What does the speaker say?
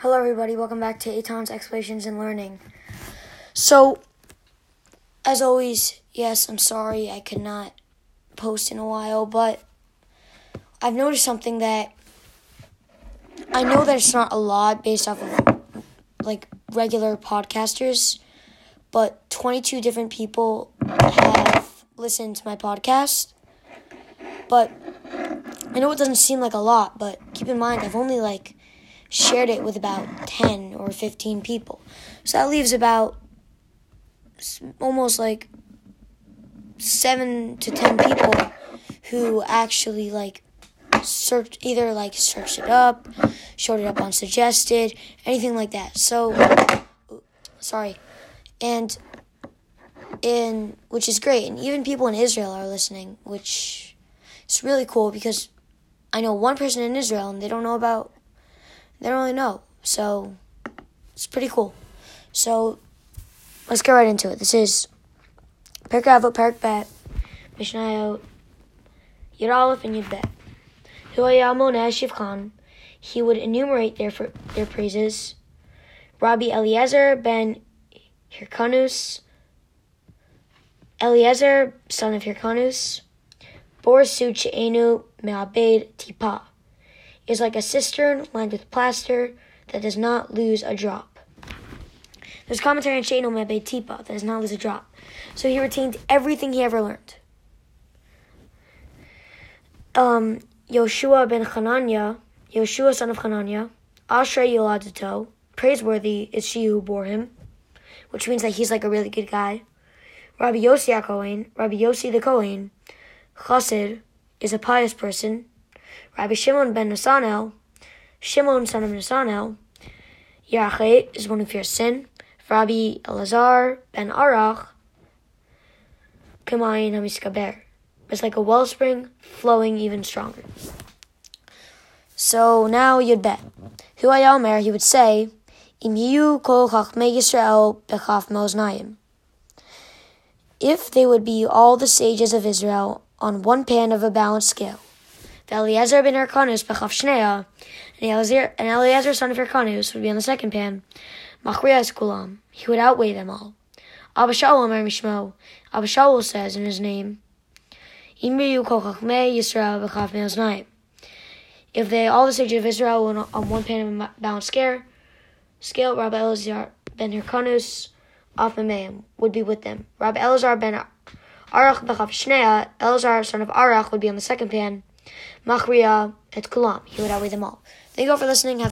Hello, everybody. Welcome back to Aton's Explanations and Learning. So, as always, yes, I'm sorry I could not post in a while, but I've noticed something that I know that it's not a lot based off of like regular podcasters, but 22 different people have listened to my podcast. But I know it doesn't seem like a lot, but keep in mind, I've only like shared it with about 10 or 15 people. So that leaves about almost like 7 to 10 people who actually like searched either like searched it up, showed it up on suggested, anything like that. So sorry. And in which is great. And even people in Israel are listening, which is really cool because I know one person in Israel and they don't know about they don't really know. So it's pretty cool. So let's get right into it. This is Perk Avot, Perek Bet, Mishnayot, Yud and Yud Bet. Shivchan, he would enumerate their their praises. Rabbi Eliezer ben Hirkanus, Eliezer, son of Hirkanus, Borsu Che'enu Me'abed Tipa is like a cistern lined with plaster that does not lose a drop. There's commentary on Sheino Mebe Tipa that does not lose a drop. So he retained everything he ever learned. Um, Yoshua ben Hanania, Yoshua son of Hanania, Ashrei Yoladato, praiseworthy is she who bore him, which means that he's like a really good guy. Rabbi Yossi Rabbi Yossi the Kohen, Chassid, is a pious person. Rabbi Shimon ben Nasanel, Shimon son of Nasanel, Yachet is one of your sin. Rabbi Elazar ben Arach, Kamayin Hamiskaber. It's like a wellspring flowing even stronger. So now Yud Bet. Hu Omer, he would say, Im kol chachmei Yisrael bechaf moznayim. If they would be all the sages of Israel on one pan of a balanced scale, Eliezer ben Hyrcanus b'chav shnea, and Eliezer son of Hyrcanus would be on the second pan. Machrias kulam, he would outweigh them all. Abba Shaul Omer Mishmo, Shaul says in his name, Imriyu kol chachmei Yisrael b'chav me'oznayim. If they, all the sages of Israel, were on one pan of balanced scale, scale, Rabbi Elazar ben Hyrcanus of Memeim would be with them. Rabbi Elazar ben Arach b'chav shnea, Elazar son of Arach would be on the second pan. Machria et Kulam. He would outweigh them all. Thank you all for listening. Have